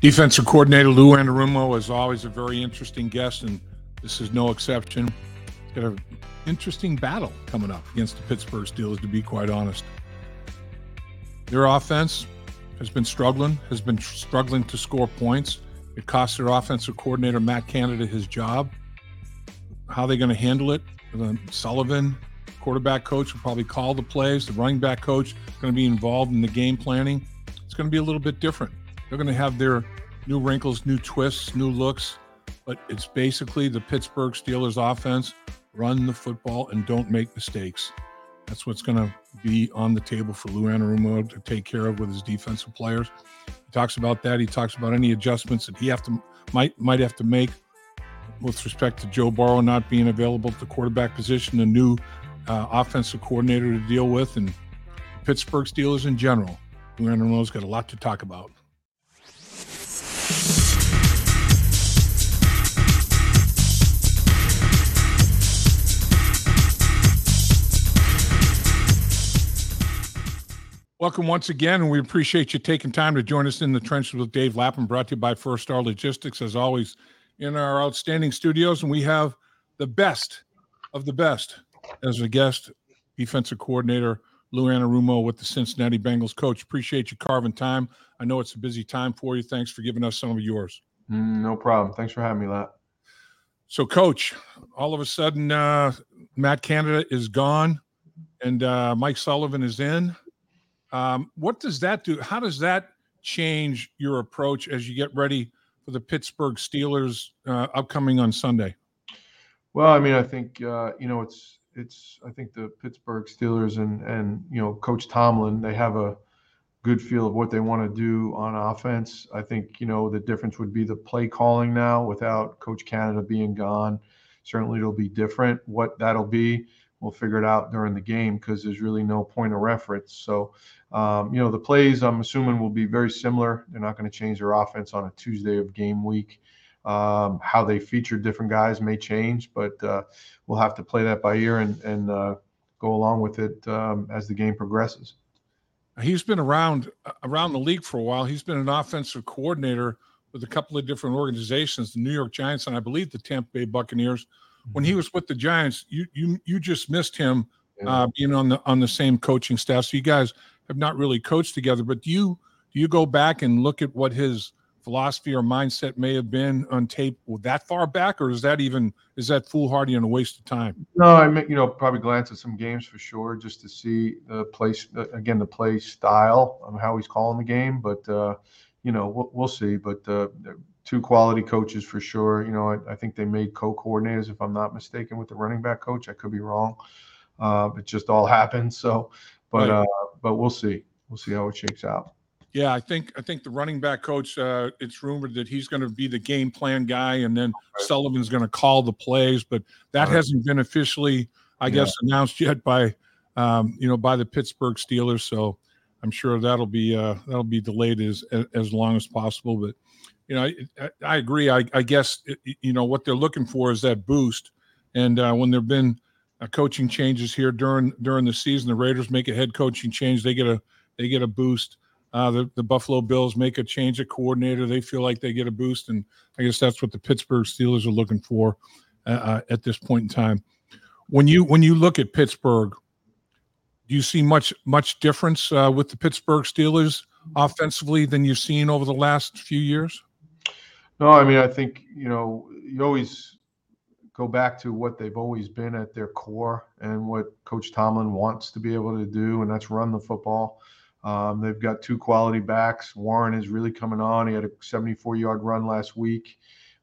Defensive coordinator Lou Anarumo is always a very interesting guest, and this is no exception. He's got an interesting battle coming up against the Pittsburgh Steelers, to be quite honest. Their offense has been struggling, has been struggling to score points. It cost their offensive coordinator, Matt Canada, his job. How are they going to handle it? Sullivan, quarterback coach, will probably call the plays. The running back coach is going to be involved in the game planning. It's going to be a little bit different. They're going to have their new wrinkles, new twists, new looks, but it's basically the Pittsburgh Steelers offense run the football and don't make mistakes. That's what's going to be on the table for Lou Anarumo to take care of with his defensive players. He talks about that. He talks about any adjustments that he have to might might have to make with respect to Joe Burrow not being available at the quarterback position, a new uh, offensive coordinator to deal with, and Pittsburgh Steelers in general. Lou Anarumo's got a lot to talk about. Welcome once again, and we appreciate you taking time to join us in the trenches with Dave Lapham, brought to you by First Star Logistics, as always, in our outstanding studios. And we have the best of the best as a guest, defensive coordinator Lou Anarumo with the Cincinnati Bengals. Coach, appreciate you carving time. I know it's a busy time for you. Thanks for giving us some of yours. Mm, no problem. Thanks for having me, Lap. So, Coach, all of a sudden, uh, Matt Canada is gone, and uh, Mike Sullivan is in. Um, what does that do? How does that change your approach as you get ready for the Pittsburgh Steelers uh, upcoming on Sunday? Well, I mean, I think uh, you know it's it's I think the Pittsburgh Steelers and and you know Coach Tomlin they have a good feel of what they want to do on offense. I think you know the difference would be the play calling now without Coach Canada being gone. Certainly, it'll be different. What that'll be, we'll figure it out during the game because there's really no point of reference. So, um, you know, the plays I'm assuming will be very similar. They're not going to change their offense on a Tuesday of game week. Um, how they feature different guys may change, but uh, we'll have to play that by ear and, and uh, go along with it um, as the game progresses. He's been around around the league for a while. He's been an offensive coordinator with a couple of different organizations, the New York Giants and I believe the Tampa Bay Buccaneers. When he mm-hmm. was with the Giants, you you you just missed him uh, being on the on the same coaching staff. So you guys have not really coached together. But do you do you go back and look at what his philosophy or mindset may have been on tape that far back, or is that even is that foolhardy and a waste of time? No, I mean you know probably glance at some games for sure just to see the place again the play style of how he's calling the game, but uh, you know we'll, we'll see. But uh, two quality coaches for sure. You know I, I think they made co-coordinators if I'm not mistaken with the running back coach. I could be wrong. Uh, it just all happened. So, but uh, but we'll see. We'll see how it shakes out. Yeah, I think I think the running back coach. Uh, it's rumored that he's going to be the game plan guy, and then right. Sullivan's going to call the plays. But that right. hasn't been officially, I yeah. guess, announced yet by um, you know by the Pittsburgh Steelers. So I'm sure that'll be uh, that'll be delayed as as long as possible. But you know, I, I agree. I, I, guess you know what they're looking for is that boost. And uh, when there've been uh, coaching changes here during during the season, the Raiders make a head coaching change. They get a they get a boost. Uh, the, the Buffalo Bills make a change at coordinator. They feel like they get a boost. And I guess that's what the Pittsburgh Steelers are looking for uh, uh, at this point in time. When you when you look at Pittsburgh, do you see much much difference uh, with the Pittsburgh Steelers offensively than you've seen over the last few years? No, I mean I think you know you always go back to what they've always been at their core and what Coach Tomlin wants to be able to do, and that's run the football. Um, they've got two quality backs. Warren is really coming on. He had a 74 yard run last week.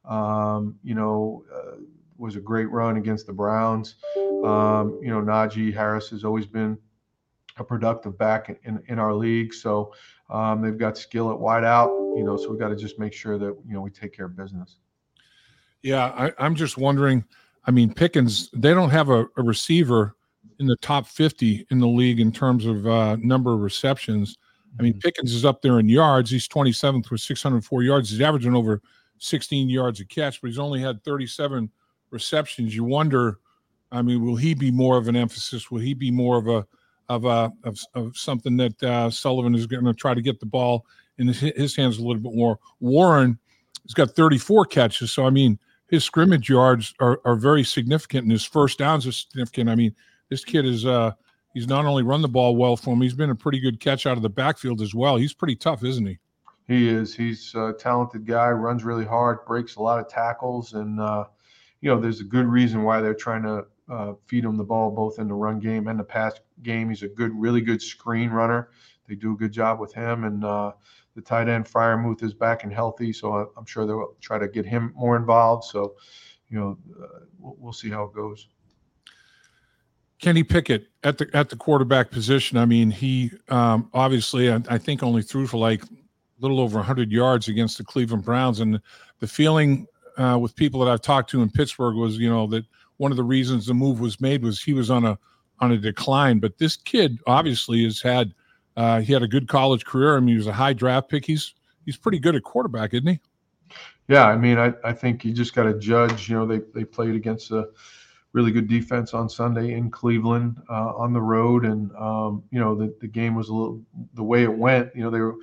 Um, you know, uh, was a great run against the Browns. Um, you know, Najee Harris has always been a productive back in, in our league. So um, they've got skill at wide out, you know, so we've got to just make sure that, you know, we take care of business. Yeah. I, I'm just wondering, I mean, Pickens, they don't have a, a receiver in the top 50 in the league in terms of uh, number of receptions. I mean, mm-hmm. Pickens is up there in yards. He's 27th with 604 yards. He's averaging over 16 yards a catch, but he's only had 37 receptions. You wonder, I mean, will he be more of an emphasis? Will he be more of a of a of, of something that uh, Sullivan is going to try to get the ball in his, his hands a little bit more. Warren has got 34 catches, so I mean his scrimmage yards are, are very significant, and his first downs are significant. I mean, this kid is uh he's not only run the ball well for him, he's been a pretty good catch out of the backfield as well. He's pretty tough, isn't he? He is. He's a talented guy, runs really hard, breaks a lot of tackles, and uh, you know, there's a good reason why they're trying to uh, feed him the ball both in the run game and the pass game. He's a good, really good screen runner. They do a good job with him, and uh, the tight end Freiermuth is back and healthy, so I'm sure they'll try to get him more involved. So, you know, uh, we'll see how it goes. Kenny Pickett at the at the quarterback position. I mean, he um, obviously I, I, think only threw for like a little over 100 yards against the Cleveland Browns, and the feeling uh, with people that I've talked to in Pittsburgh was, you know, that one of the reasons the move was made was he was on a on a decline. But this kid obviously has had uh, he had a good college career. I mean, he was a high draft pick. He's he's pretty good at quarterback, isn't he? Yeah, I mean, I, I think you just got to judge. You know, they they played against a really good defense on Sunday in Cleveland uh, on the road, and um, you know the, the game was a little the way it went. You know they were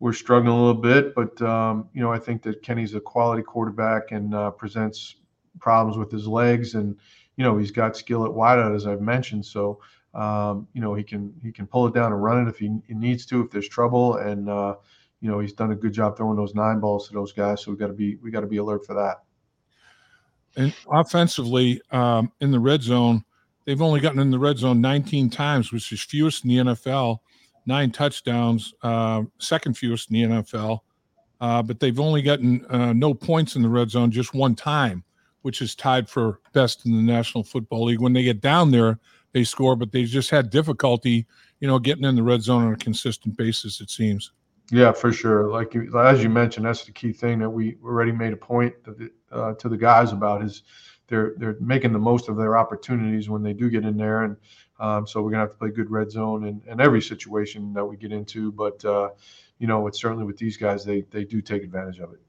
were struggling a little bit, but um, you know I think that Kenny's a quality quarterback and uh, presents problems with his legs, and you know he's got skill at wideout as I've mentioned. So um, you know he can he can pull it down and run it if he, he needs to if there's trouble, and uh, you know he's done a good job throwing those nine balls to those guys. So we got to be we got to be alert for that. And offensively, um, in the red zone, they've only gotten in the red zone 19 times, which is fewest in the NFL. Nine touchdowns, uh, second fewest in the NFL. Uh, but they've only gotten uh, no points in the red zone just one time, which is tied for best in the National Football League. When they get down there, they score, but they just had difficulty, you know, getting in the red zone on a consistent basis. It seems. Yeah, for sure. Like as you mentioned, that's the key thing that we already made a point to the, uh, to the guys about is they're they're making the most of their opportunities when they do get in there, and um, so we're gonna have to play good red zone in, in every situation that we get into. But uh, you know, it's certainly with these guys, they they do take advantage of it.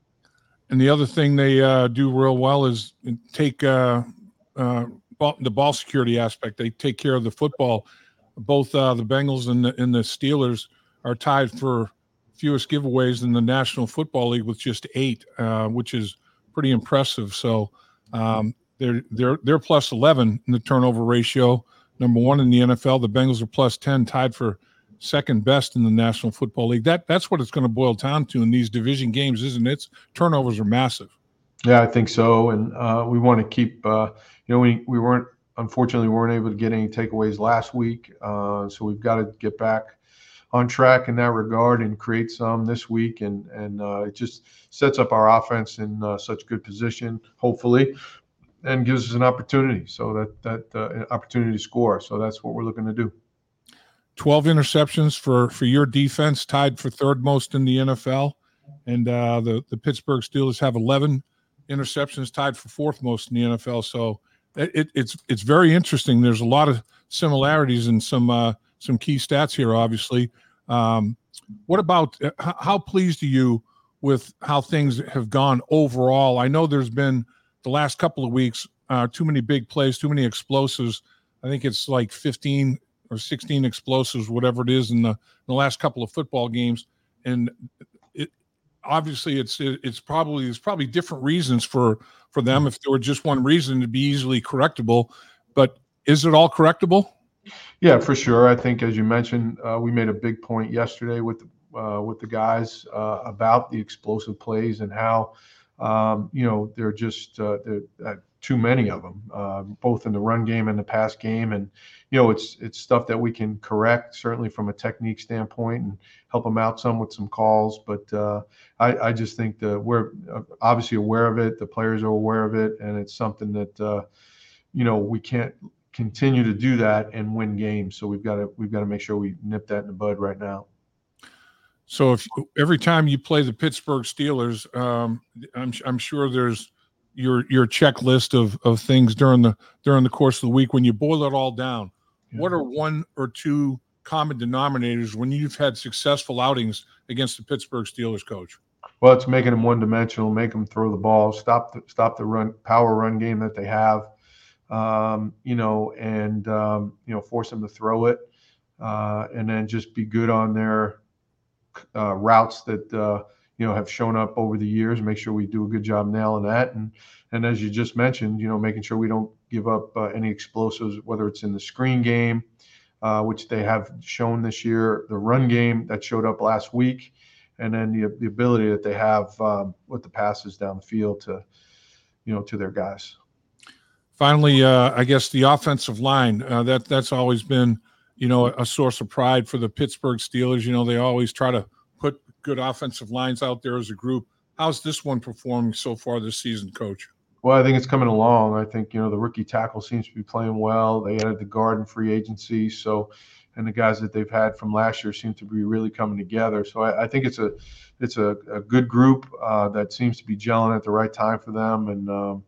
And the other thing they uh, do real well is take uh, uh, ball, the ball security aspect. They take care of the football. Both uh, the Bengals and the, and the Steelers are tied for fewest giveaways in the National Football League with just eight, uh, which is pretty impressive. So um, they're they're they're plus eleven in the turnover ratio, number one in the NFL. The Bengals are plus ten, tied for second best in the National Football League. That that's what it's going to boil down to in these division games, isn't it? Turnovers are massive. Yeah, I think so, and uh, we want to keep. Uh, you know, we we weren't unfortunately we weren't able to get any takeaways last week, uh, so we've got to get back on track in that regard and create some this week. And and uh, it just sets up our offense in uh, such good position, hopefully, and gives us an opportunity. So that that uh, opportunity to score. So that's what we're looking to do. 12 interceptions for for your defense, tied for third most in the NFL, and uh, the the Pittsburgh Steelers have 11 interceptions, tied for fourth most in the NFL. So it, it's it's very interesting. There's a lot of similarities and some uh, some key stats here, obviously. Um, what about uh, how pleased are you with how things have gone overall? I know there's been the last couple of weeks uh, too many big plays, too many explosives. I think it's like 15 or 16 explosives, whatever it is, in the, in the last couple of football games. And it, obviously, it's it, it's probably there's probably different reasons for for them. If there were just one reason, to be easily correctable. But is it all correctable? Yeah, for sure. I think, as you mentioned, uh, we made a big point yesterday with uh, with the guys uh, about the explosive plays and how um, you know they're just uh, they're, uh, too many of them, uh, both in the run game and the pass game. And you know, it's it's stuff that we can correct certainly from a technique standpoint and help them out some with some calls. But I, I, just think that we're obviously aware of it. The players are aware of it, and it's something that you know we can't continue to do that and win games. So we've got to we've got to make sure we nip that in the bud right now. So if every time you play the Pittsburgh Steelers, um, I'm I'm sure there's your your checklist of of things during the during the course of the week. When you boil it all down, yeah. what are one or two common denominators when you've had successful outings against the Pittsburgh Steelers coach? Well, it's making them one dimensional, make them throw the ball, stop the stop the run power run game that they have um, you know, and um, you know, force them to throw it, uh, and then just be good on their uh, routes that uh, you know have shown up over the years. Make sure we do a good job nailing that, and and as you just mentioned, you know, making sure we don't give up uh, any explosives, whether it's in the screen game, uh, which they have shown this year, the run game that showed up last week, and then the the ability that they have um, with the passes down the field to, you know, to their guys. Finally, uh, I guess the offensive line uh, that that's always been, you know, a, source of pride for the Pittsburgh Steelers. You know, they always try to put good offensive lines out there as a group. How's this one performing so far this season, Coach? Well, I think it's coming along. I think you know the rookie tackle seems to be playing well. They added the guard in free agency, so and the guys that they've had from last year seem to be really coming together. So I, I think it's a it's a, a good group uh, that seems to be gelling at the right time for them, and um,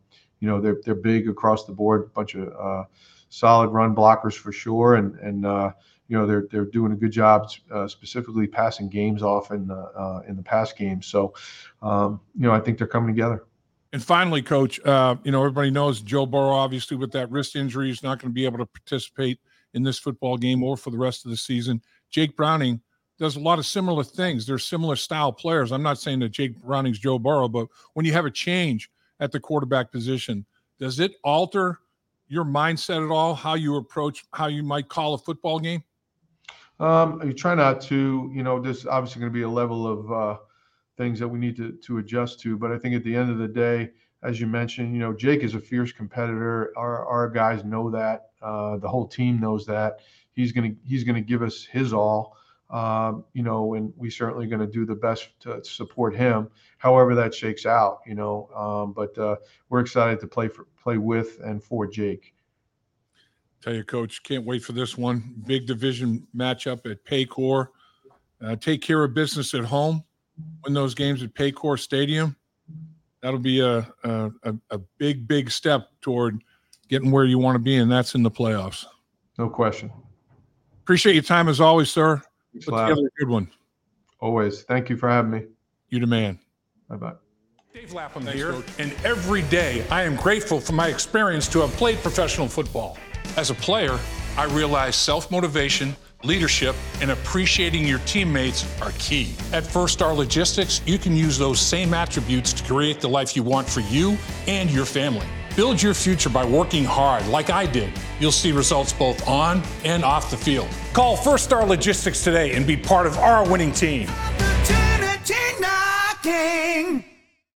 you know they're they're big across the board, bunch of uh, solid run blockers for sure, and and uh, you know they're they're doing a good job uh, specifically passing games off in the uh, in the pass game. So um, you know I think they're coming together. And finally, Coach, uh, you know everybody knows Joe Burrow obviously with that wrist injury is not going to be able to participate in this football game or for the rest of the season. Jake Browning does a lot of similar things. They're similar style players. I'm not saying that Jake Browning's Joe Burrow, but when you have a change at the quarterback position, does it alter your mindset at all? How you approach, how you might call a football game? Um, you try not to. You know, there's obviously going to be a level of uh, things that we need to to adjust to. But I think at the end of the day, as you mentioned, you know, Jake is a fierce competitor. Our our guys know that. Uh, the whole team knows that. He's gonna he's gonna give us his all. Um, you know, and we certainly going to do the best to support him, however that shakes out. You know, um, but uh, we're excited to play for play with and for Jake. Tell you, Coach, can't wait for this one. Big division matchup at Paycor. Uh, take care of business at home. Win those games at Paycor Stadium. That'll be a, a, a big, big step toward getting where you want to be, and that's in the playoffs. No question. Appreciate your time as always, sir. Put together a good one. Always. Thank you for having me. You the man. Bye bye. Dave Lapham Thanks, here, Coach. and every day I am grateful for my experience to have played professional football. As a player, I realize self motivation, leadership, and appreciating your teammates are key. At First Star Logistics, you can use those same attributes to create the life you want for you and your family. Build your future by working hard like I did. You'll see results both on and off the field. Call First Star Logistics today and be part of our winning team.